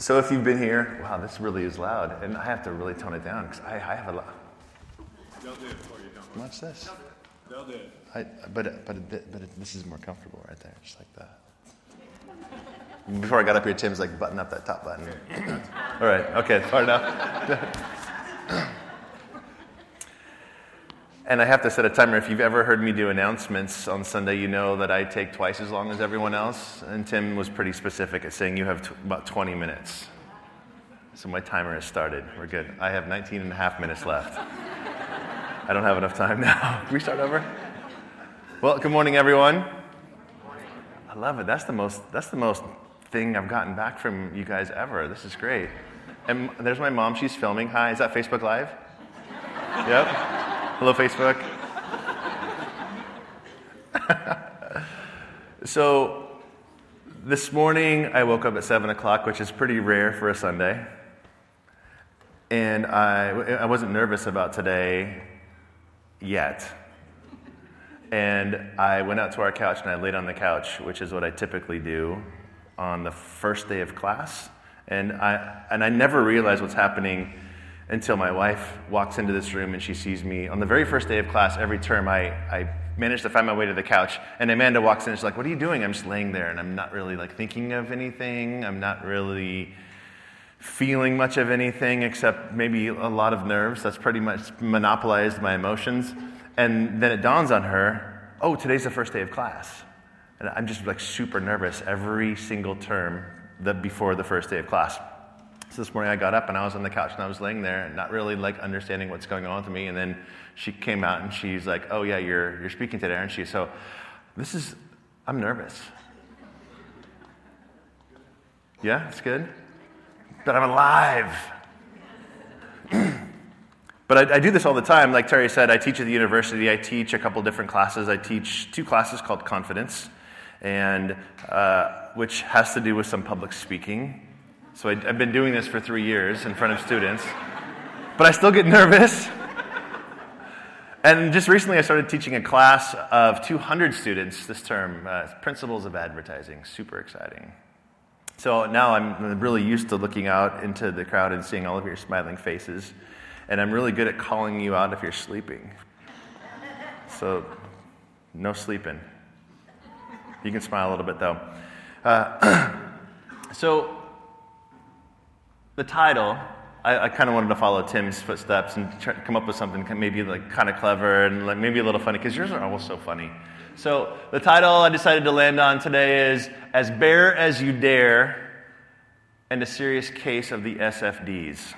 So if you've been here, wow, this really is loud, and I have to really tone it down because I, I have a lot. They'll do it for you, don't worry. What's this? They'll do it. I, but but but but this is more comfortable right there, just like that. Before I got up here, Tim's like button up that top button. All right, okay, far enough. and I have to set a timer. If you've ever heard me do announcements on Sunday, you know that I take twice as long as everyone else. And Tim was pretty specific at saying you have t- about 20 minutes. So my timer has started. We're good. I have 19 and a half minutes left. I don't have enough time now. We start over? Well, good morning, everyone. I love it. That's the most. That's the most thing I've gotten back from you guys ever. This is great. And there's my mom. She's filming. Hi. Is that Facebook Live? Yep. Hello, Facebook. so, this morning I woke up at seven o'clock, which is pretty rare for a Sunday. And I, I wasn't nervous about today yet. And I went out to our couch and I laid on the couch, which is what I typically do on the first day of class. And I, and I never realize what's happening until my wife walks into this room and she sees me. On the very first day of class, every term, I, I manage to find my way to the couch. And Amanda walks in and she's like, What are you doing? I'm just laying there and I'm not really like thinking of anything. I'm not really feeling much of anything except maybe a lot of nerves. That's pretty much monopolized my emotions. And then it dawns on her, oh, today's the first day of class. And I'm just like super nervous every single term the, before the first day of class. So this morning I got up and I was on the couch and I was laying there, and not really like understanding what's going on with me. And then she came out and she's like, "Oh yeah, you're you're speaking today, aren't you?" So this is I'm nervous. Yeah, it's good but I'm alive. but I, I, do this all the time. Like Terry said, I teach at the university. I teach a couple different classes. I teach two classes called Confidence, and uh, which has to do with some public speaking. So I, I've been doing this for three years in front of students, but I still get nervous. And just recently, I started teaching a class of 200 students this term, uh, Principles of Advertising. Super exciting. So now I'm really used to looking out into the crowd and seeing all of your smiling faces. And I'm really good at calling you out if you're sleeping. So, no sleeping. You can smile a little bit though. Uh, so, the title, I, I kind of wanted to follow Tim's footsteps and try come up with something maybe like kind of clever and like maybe a little funny because yours are always so funny. So, the title I decided to land on today is As Bare as You Dare and a Serious Case of the SFDs.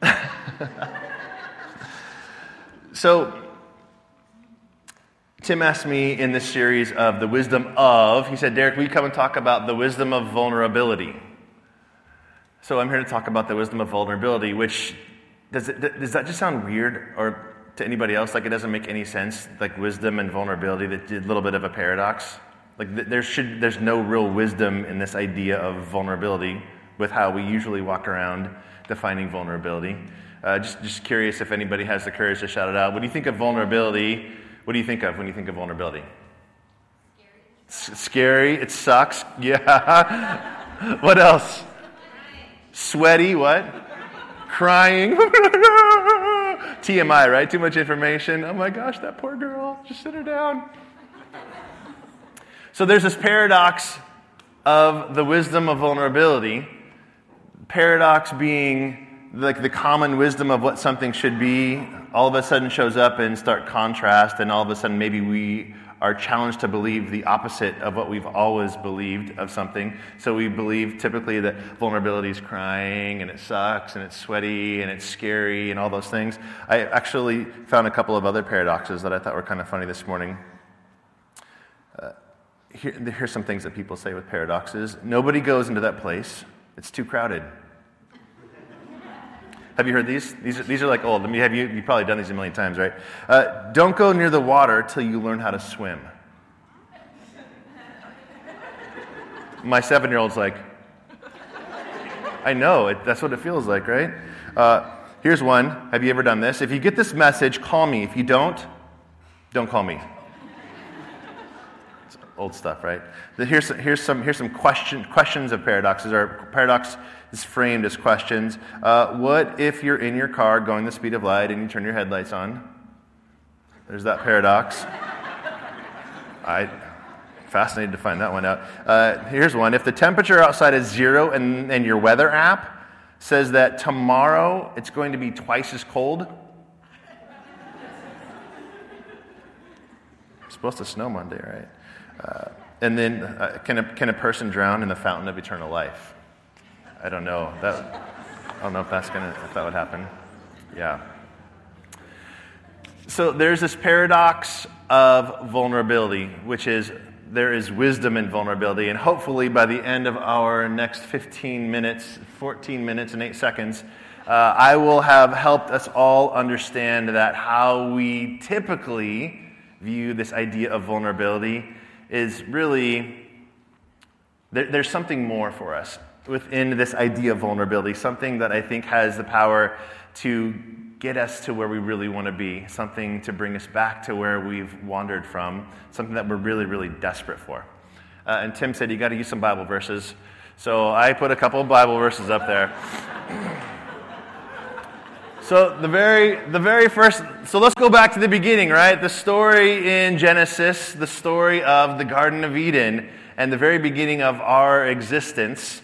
so, Tim asked me in this series of the wisdom of, he said, Derek, we come and talk about the wisdom of vulnerability. So I'm here to talk about the wisdom of vulnerability, which does, it, does that just sound weird or to anybody else? Like it doesn't make any sense like wisdom and vulnerability that a little bit of a paradox? Like there should there's no real wisdom in this idea of vulnerability with how we usually walk around defining vulnerability. Uh, just, just curious if anybody has the courage to shout it out. When you think of vulnerability what do you think of when you think of vulnerability scary, scary it sucks yeah what else sweaty what crying TMI, right? Too much information. Oh my gosh, that poor girl. Just sit her down. So there's this paradox of the wisdom of vulnerability. Paradox being like the common wisdom of what something should be, all of a sudden shows up in stark contrast, and all of a sudden maybe we are challenged to believe the opposite of what we've always believed of something. So we believe typically that vulnerability is crying and it sucks and it's sweaty and it's scary and all those things. I actually found a couple of other paradoxes that I thought were kind of funny this morning. Uh, here, here's some things that people say with paradoxes nobody goes into that place, it's too crowded. Have you heard these? These are, these are like old. I mean, have you, you've probably done these a million times, right? Uh, don't go near the water till you learn how to swim. My seven year old's like, I know, it, that's what it feels like, right? Uh, here's one. Have you ever done this? If you get this message, call me. If you don't, don't call me. It's old stuff, right? Here's, here's some, here's some question, questions of paradoxes, or paradox is framed as questions. Uh, what if you're in your car going the speed of light and you turn your headlights on? There's that paradox. I fascinated to find that one out. Uh, here's one. If the temperature outside is zero and, and your weather app says that tomorrow it's going to be twice as cold, it's supposed to snow Monday, right? Uh, and then, uh, can, a, can a person drown in the fountain of eternal life? I don't know. That, I don't know if that's gonna if that would happen. Yeah. So there's this paradox of vulnerability, which is there is wisdom in vulnerability. And hopefully, by the end of our next 15 minutes, 14 minutes and 8 seconds, uh, I will have helped us all understand that how we typically view this idea of vulnerability is really there, there's something more for us within this idea of vulnerability, something that I think has the power to get us to where we really want to be, something to bring us back to where we've wandered from, something that we're really, really desperate for. Uh, and Tim said, You got to use some Bible verses. So I put a couple of Bible verses up there. so the very, the very first, so let's go back to the beginning, right? The story in Genesis, the story of the Garden of Eden, and the very beginning of our existence.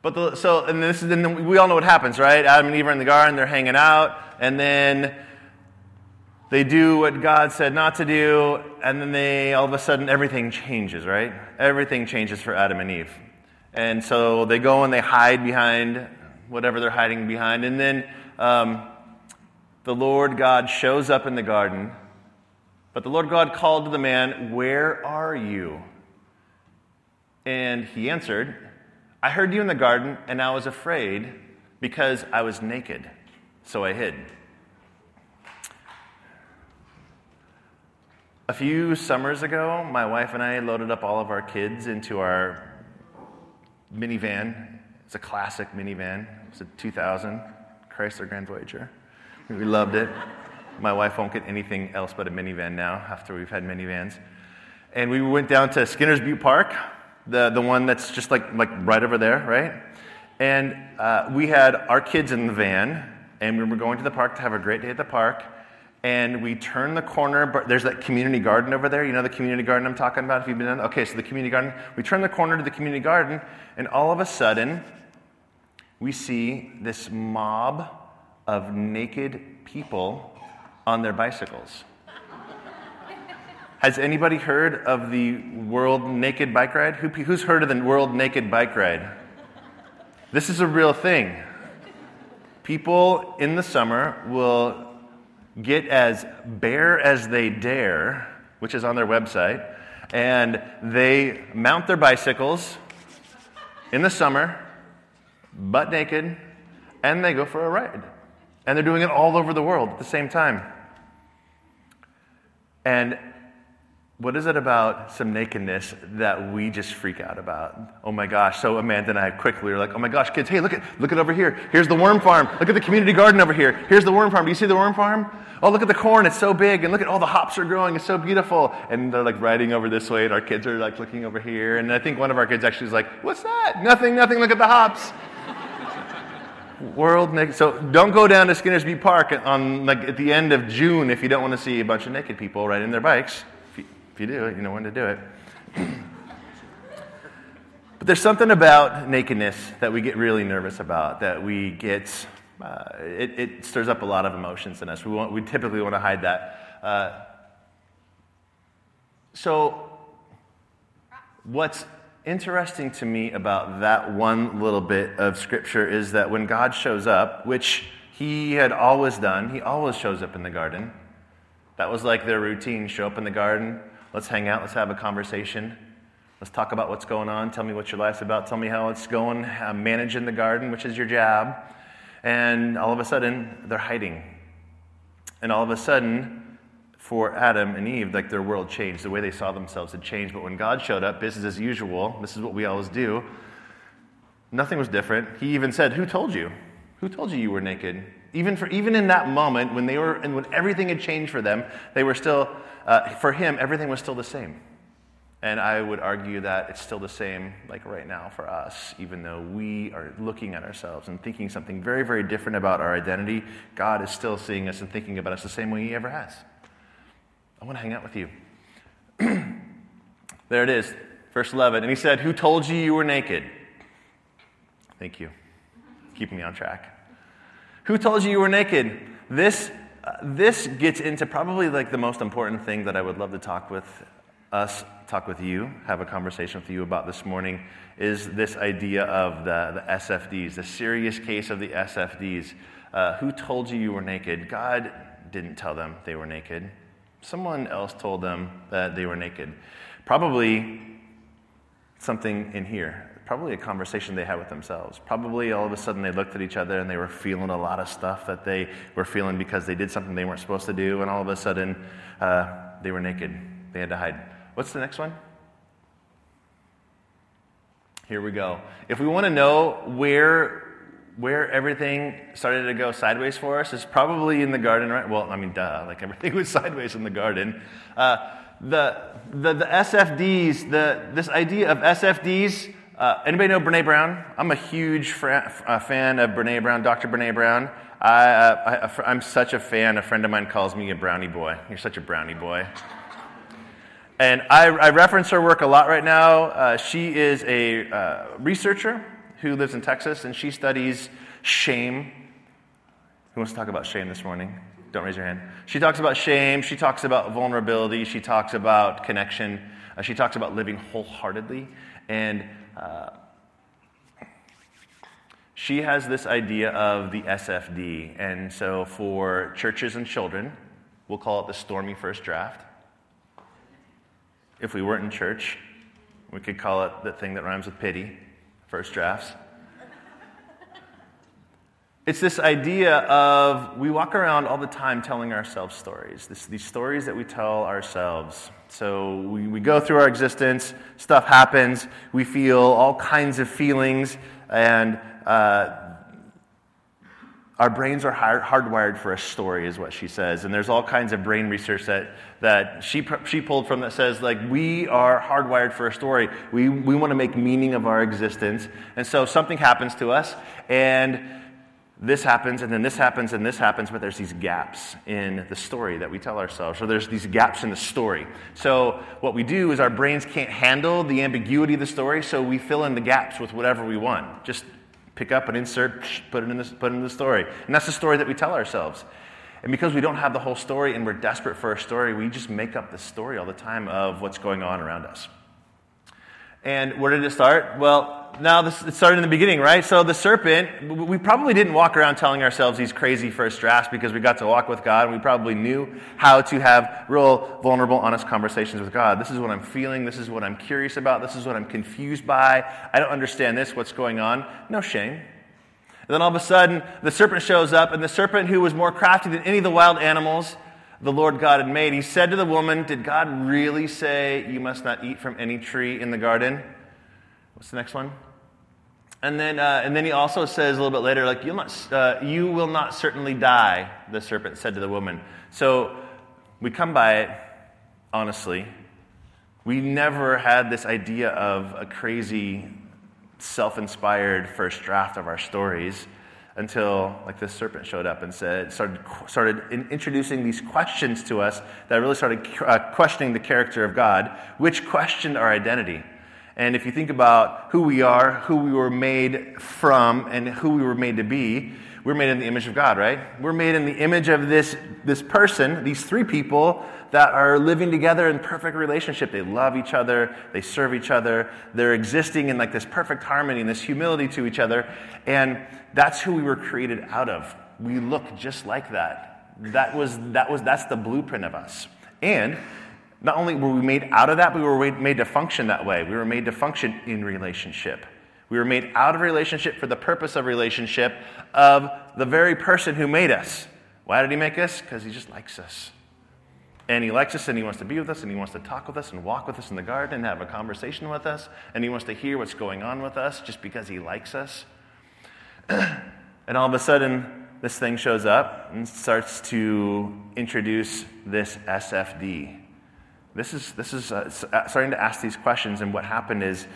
But the, so, and this is, and we all know what happens, right? Adam and Eve are in the garden, they're hanging out, and then they do what God said not to do, and then they, all of a sudden, everything changes, right? Everything changes for Adam and Eve. And so they go and they hide behind whatever they're hiding behind, and then um, the Lord God shows up in the garden. But the Lord God called to the man, Where are you? And he answered, I heard you in the garden, and I was afraid because I was naked, so I hid. A few summers ago, my wife and I loaded up all of our kids into our minivan. It's a classic minivan. It's a 2000 Chrysler Grand Voyager. We loved it. My wife won't get anything else but a minivan now after we've had minivans. And we went down to Skinner's Butte Park the, the one that's just like, like right over there, right? And uh, we had our kids in the van, and we were going to the park to have a great day at the park. And we turned the corner, but there's that community garden over there. You know the community garden I'm talking about? If you've been in? Okay, so the community garden. We turn the corner to the community garden, and all of a sudden, we see this mob of naked people on their bicycles. Has anybody heard of the World Naked Bike Ride? Who, who's heard of the World Naked Bike Ride? This is a real thing. People in the summer will get as bare as they dare, which is on their website, and they mount their bicycles in the summer, butt naked, and they go for a ride. And they're doing it all over the world at the same time. And what is it about some nakedness that we just freak out about? Oh my gosh. So Amanda and I quickly are like, oh my gosh, kids, hey, look at look at over here. Here's the worm farm. Look at the community garden over here. Here's the worm farm. Do you see the worm farm? Oh, look at the corn. It's so big. And look at all the hops are growing. It's so beautiful. And they're like riding over this way, and our kids are like looking over here. And I think one of our kids actually is like, what's that? Nothing, nothing. Look at the hops. World naked. So don't go down to Skinner's Park on like at the end of June if you don't want to see a bunch of naked people riding their bikes. If you do it, you know when to do it. but there's something about nakedness that we get really nervous about, that we get, uh, it, it, stirs up a lot of emotions in us. We, want, we typically want to hide that. Uh, so, what's interesting to me about that one little bit of scripture is that when God shows up, which he had always done, he always shows up in the garden. That was like their routine show up in the garden, Let's hang out. Let's have a conversation. Let's talk about what's going on. Tell me what your life's about. Tell me how it's going. Uh, managing the garden, which is your job. And all of a sudden, they're hiding. And all of a sudden, for Adam and Eve, like their world changed. The way they saw themselves had changed. But when God showed up, business as usual. This is what we always do. Nothing was different. He even said, Who told you? Who told you you were naked? Even, for, even in that moment, when, they were, and when everything had changed for them, they were still uh, for him, everything was still the same. And I would argue that it's still the same, like right now for us, even though we are looking at ourselves and thinking something very, very different about our identity. God is still seeing us and thinking about us the same way He ever has. I want to hang out with you. there it is, verse 11. And He said, Who told you you were naked? Thank you. Keeping me on track. Who told you you were naked? This, this gets into probably like the most important thing that I would love to talk with us talk with you, have a conversation with you about this morning is this idea of the, the SFDs, the serious case of the SFDs. Uh, who told you you were naked? God didn't tell them they were naked. Someone else told them that they were naked. Probably something in here. Probably a conversation they had with themselves. Probably all of a sudden they looked at each other and they were feeling a lot of stuff that they were feeling because they did something they weren't supposed to do, and all of a sudden uh, they were naked. They had to hide. What's the next one? Here we go. If we want to know where where everything started to go sideways for us is probably in the garden, right? Well, I mean, duh, like everything was sideways in the garden. Uh, the, the, the SFDs, the, this idea of SFDs, uh, anybody know Brene Brown? I'm a huge uh, fan of Brene Brown, Dr. Brene Brown. I, uh, I'm such a fan. A friend of mine calls me a brownie boy. You're such a brownie boy. And I, I, reference her work a lot right now. Uh, she is a uh, researcher who lives in Texas, and she studies shame. Who wants to talk about shame this morning? Don't raise your hand. She talks about shame. She talks about vulnerability. She talks about connection. Uh, she talks about living wholeheartedly. And she has this idea of the SFD. And so for churches and children, we'll call it the stormy first draft. If we weren't in church, we could call it the thing that rhymes with pity, first drafts. It's this idea of we walk around all the time telling ourselves stories, this, these stories that we tell ourselves. So we, we go through our existence, stuff happens, we feel all kinds of feelings, and uh, our brains are hard, hardwired for a story, is what she says. And there's all kinds of brain research that, that she, she pulled from that says, like, we are hardwired for a story. We, we want to make meaning of our existence. And so something happens to us, and this happens, and then this happens, and this happens, but there's these gaps in the story that we tell ourselves, or there's these gaps in the story. So, what we do is our brains can't handle the ambiguity of the story, so we fill in the gaps with whatever we want. Just pick up and insert, put it in the, put it in the story. And that's the story that we tell ourselves. And because we don't have the whole story and we're desperate for a story, we just make up the story all the time of what's going on around us. And where did it start? Well, now this, it started in the beginning, right? So the serpent, we probably didn't walk around telling ourselves these crazy first drafts because we got to walk with God and we probably knew how to have real, vulnerable, honest conversations with God. This is what I'm feeling. This is what I'm curious about. This is what I'm confused by. I don't understand this. What's going on? No shame. And then all of a sudden, the serpent shows up, and the serpent, who was more crafty than any of the wild animals, the Lord God had made. He said to the woman, Did God really say you must not eat from any tree in the garden? What's the next one? And then, uh, and then he also says a little bit later, like, You'll not, uh, you will not certainly die, the serpent said to the woman. So we come by it, honestly. We never had this idea of a crazy, self inspired first draft of our stories until like this serpent showed up and said started started in, introducing these questions to us that really started uh, questioning the character of God, which questioned our identity. And if you think about who we are, who we were made from, and who we were made to be, we're made in the image of God, right? We're made in the image of this, this person, these three people that are living together in perfect relationship. They love each other, they serve each other, they're existing in like this perfect harmony and this humility to each other. And that's who we were created out of. We look just like that. That was, that was, that's the blueprint of us. And not only were we made out of that, but we were made to function that way. We were made to function in relationship. We were made out of relationship for the purpose of relationship of the very person who made us. Why did he make us? Because he just likes us. And he likes us and he wants to be with us and he wants to talk with us and walk with us in the garden and have a conversation with us. And he wants to hear what's going on with us just because he likes us. and all of a sudden, this thing shows up and starts to introduce this SFD. This is, this is uh, uh, starting to ask these questions, and what happened is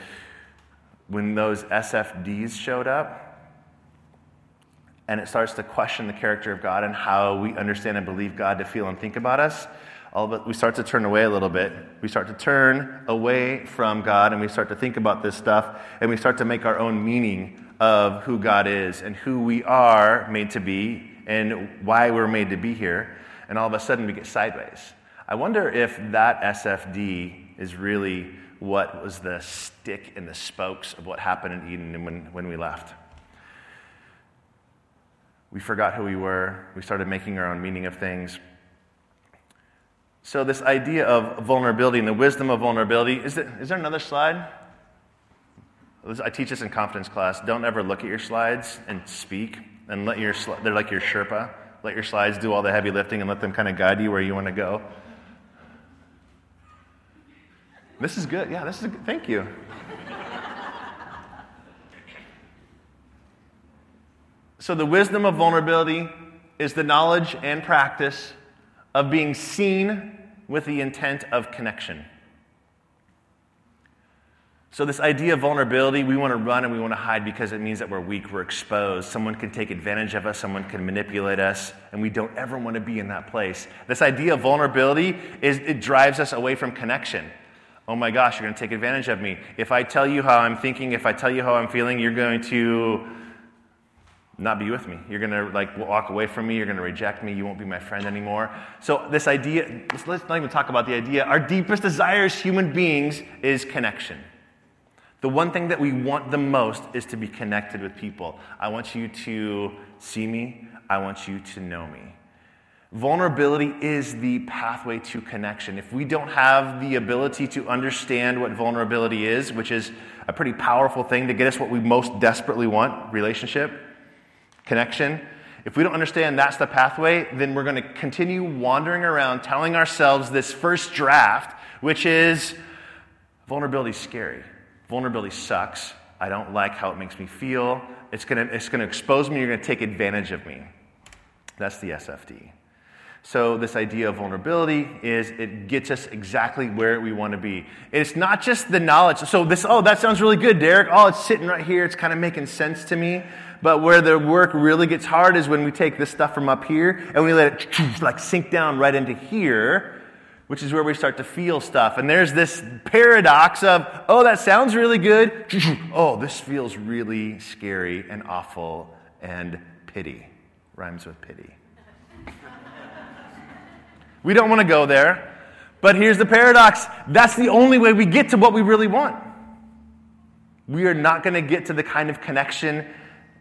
when those SFDs showed up, and it starts to question the character of God and how we understand and believe God to feel and think about us, all of we start to turn away a little bit. We start to turn away from God and we start to think about this stuff and we start to make our own meaning of who God is and who we are made to be and why we're made to be here. And all of a sudden we get sideways. I wonder if that SFD is really what was the stick in the spokes of what happened in Eden when, when we left. We forgot who we were. We started making our own meaning of things. So, this idea of vulnerability and the wisdom of vulnerability is, there, is there another slide? I teach this in confidence class. Don't ever look at your slides and speak, and let your they're like your Sherpa. Let your slides do all the heavy lifting and let them kind of guide you where you want to go. This is good. Yeah, this is good. Thank you. so, the wisdom of vulnerability is the knowledge and practice of being seen with the intent of connection. So, this idea of vulnerability, we want to run and we want to hide because it means that we're weak, we're exposed. Someone can take advantage of us, someone can manipulate us, and we don't ever want to be in that place. This idea of vulnerability is it drives us away from connection. Oh my gosh, you're going to take advantage of me. If I tell you how I'm thinking, if I tell you how I'm feeling, you're going to not be with me. You're going to like walk away from me. You're going to reject me. You won't be my friend anymore. So this idea, let's not even talk about the idea. Our deepest desire as human beings is connection. The one thing that we want the most is to be connected with people. I want you to see me. I want you to know me. Vulnerability is the pathway to connection. If we don't have the ability to understand what vulnerability is, which is a pretty powerful thing to get us what we most desperately want relationship, connection. If we don't understand that's the pathway, then we're going to continue wandering around telling ourselves this first draft, which is vulnerability scary. Vulnerability sucks. I don't like how it makes me feel. It's going to, it's going to expose me. You're going to take advantage of me. That's the SFD. So, this idea of vulnerability is it gets us exactly where we want to be. It's not just the knowledge. So, this, oh, that sounds really good, Derek. Oh, it's sitting right here. It's kind of making sense to me. But where the work really gets hard is when we take this stuff from up here and we let it like sink down right into here, which is where we start to feel stuff. And there's this paradox of, oh, that sounds really good. Oh, this feels really scary and awful and pity. Rhymes with pity. We don't want to go there. But here's the paradox that's the only way we get to what we really want. We are not going to get to the kind of connection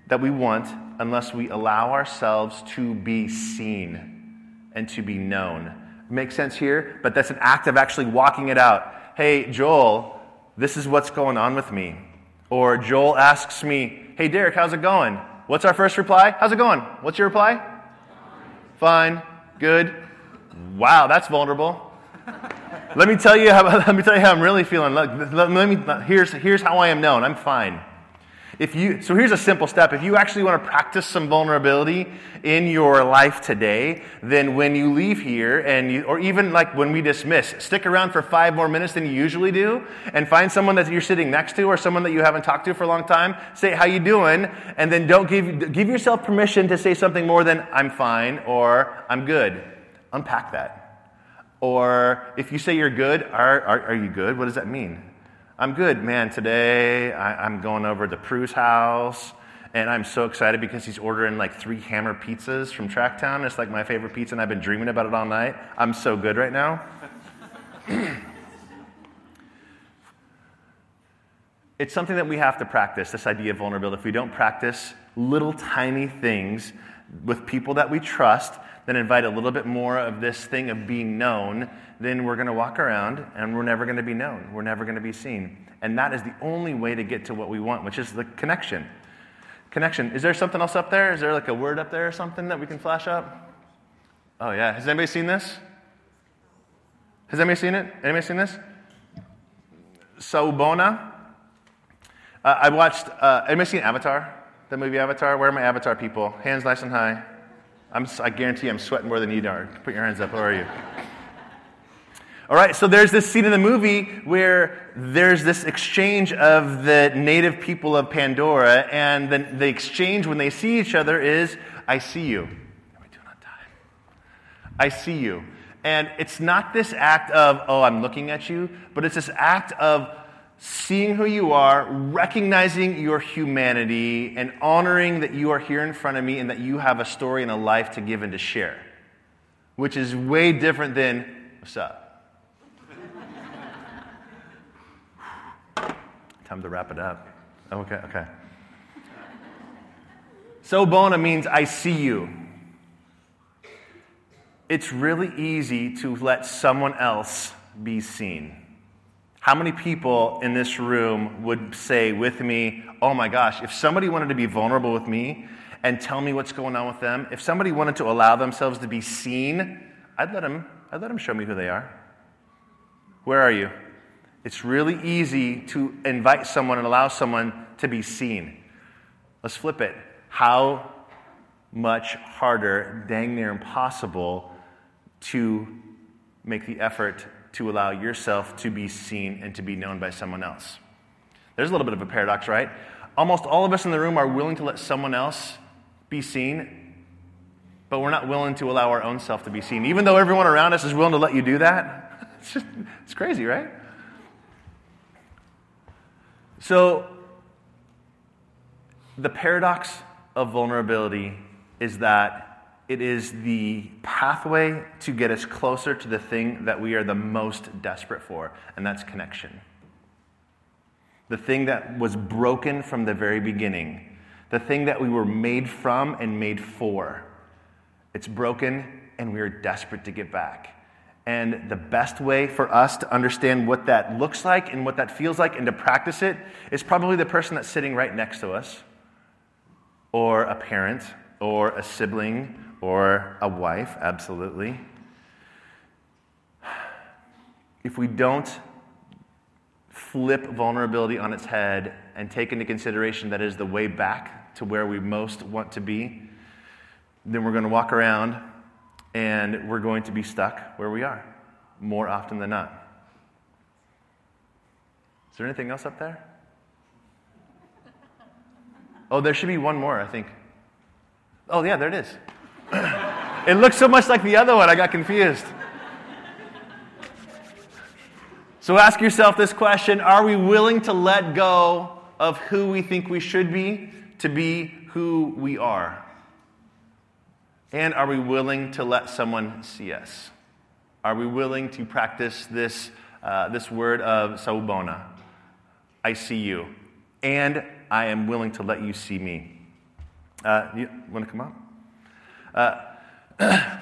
that we want unless we allow ourselves to be seen and to be known. Makes sense here? But that's an act of actually walking it out. Hey, Joel, this is what's going on with me. Or Joel asks me, Hey, Derek, how's it going? What's our first reply? How's it going? What's your reply? Fine. Good. Wow, that's vulnerable. let me tell you how, let me tell you how I'm really feeling. Look, let, let me, here's, here's how I am known. I'm fine. If you, so here's a simple step. If you actually want to practice some vulnerability in your life today, then when you leave here, and you, or even like when we dismiss, stick around for five more minutes than you usually do, and find someone that you're sitting next to or someone that you haven't talked to for a long time. Say how you doing, and then don't give give yourself permission to say something more than "I'm fine" or "I'm good." Unpack that. Or if you say you're good, are, are, are you good? What does that mean? I'm good, man. Today I, am going over to Prue's house, and I'm so excited because he's ordering like three hammer pizzas from Tracktown. It's like my favorite pizza, and I've been dreaming about it all night. I'm so good right now. it's something that we have to practice this idea of vulnerability. If we don't practice little tiny things with people that we trust, then invite a little bit more of this thing of being known, then we're going to walk around and we're never going to be known. We're never going to be seen. And that is the only way to get to what we want, which is the connection. Connection. Is there something else up there? Is there like a word up there or something that we can flash up? Oh, yeah. Has anybody seen this? Has anybody seen it? Anybody seen this? Sawubona. Uh, I watched, uh, anybody seen Avatar? The movie Avatar? Where are my Avatar people? Hands nice and high. I'm, I guarantee I'm sweating more than you are. Put your hands up. Where are you? All right, so there's this scene in the movie where there's this exchange of the native people of Pandora, and the, the exchange when they see each other is, I see you. We doing on time? I see you. And it's not this act of, oh, I'm looking at you, but it's this act of seeing who you are, recognizing your humanity, and honoring that you are here in front of me and that you have a story and a life to give and to share, which is way different than, what's up? Time to wrap it up. Oh, okay, okay. Sawubona means I see you. It's really easy to let someone else be seen. How many people in this room would say with me, oh my gosh, if somebody wanted to be vulnerable with me and tell me what's going on with them, if somebody wanted to allow themselves to be seen, I'd let them, I'd let them show me who they are. Where are you? It's really easy to invite someone and allow someone to be seen. Let's flip it. How much harder, dang near impossible, to make the effort to allow yourself to be seen and to be known by someone else. There's a little bit of a paradox, right? Almost all of us in the room are willing to let someone else be seen, but we're not willing to allow our own self to be seen. Even though everyone around us is willing to let you do that, it's just, it's crazy, right? So, the paradox of vulnerability is that it is the pathway to get us closer to the thing that we are the most desperate for, and that's connection. The thing that was broken from the very beginning, the thing that we were made from and made for. It's broken, and we are desperate to get back. And the best way for us to understand what that looks like and what that feels like and to practice it is probably the person that's sitting right next to us, or a parent, or a sibling, or a wife, absolutely. If we don't flip vulnerability on its head and take into consideration that is the way back to where we most want to be, then we're going to walk around and we're going to be stuck where we are more often than not. Is there anything else up there? Oh, there should be one more, I think. Oh, yeah, there it is. it looks so much like the other one, I got confused. So ask yourself this question Are we willing to let go of who we think we should be to be who we are? And are we willing to let someone see us? Are we willing to practice this, uh, this word of sawubona? I see you, and I am willing to let you see me. Uh, you want to come up? Uh,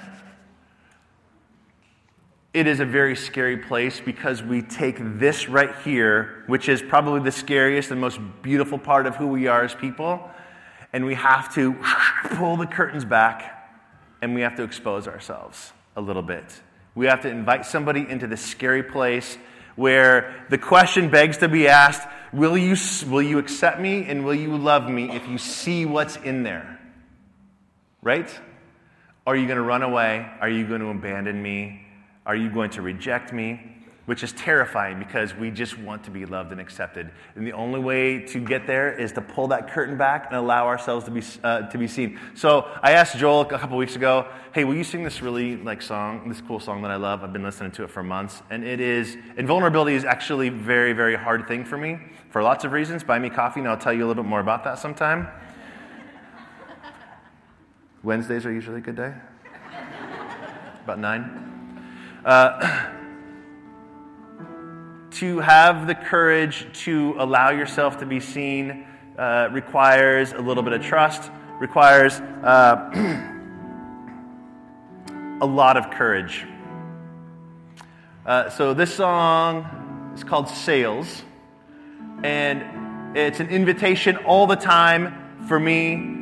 it is a very scary place because we take this right here, which is probably the scariest and most beautiful part of who we are as people, and we have to pull the curtains back and we have to expose ourselves a little bit. We have to invite somebody into this scary place where the question begs to be asked will you, will you accept me and will you love me if you see what's in there? Right? Are you going to run away? Are you going to abandon me? Are you going to reject me? which is terrifying because we just want to be loved and accepted. And the only way to get there is to pull that curtain back and allow ourselves to be, uh, to be seen. So I asked Joel a couple weeks ago, hey, will you sing this really like song, this cool song that I love? I've been listening to it for months. And it is, and vulnerability is actually a very, very hard thing for me for lots of reasons. Buy me coffee and I'll tell you a little bit more about that sometime. Wednesdays are usually a good day. About nine. Uh, to have the courage to allow yourself to be seen uh, requires a little bit of trust, requires uh, a lot of courage. Uh, so, this song is called Sales, and it's an invitation all the time for me.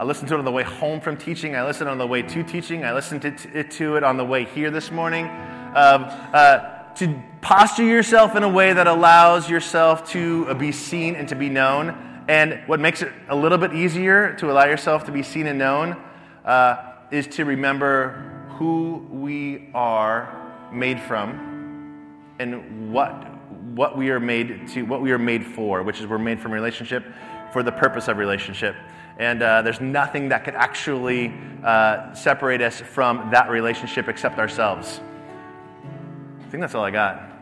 I listened to it on the way home from teaching. I listened on the way to teaching. I listened to, to it on the way here this morning. Um, uh, to posture yourself in a way that allows yourself to uh, be seen and to be known. And what makes it a little bit easier to allow yourself to be seen and known uh, is to remember who we are made from and what, what we are made to, what we are made for, which is we're made from relationship for the purpose of relationship. And uh, there's nothing that could actually uh, separate us from that relationship except ourselves. I think that's all I got.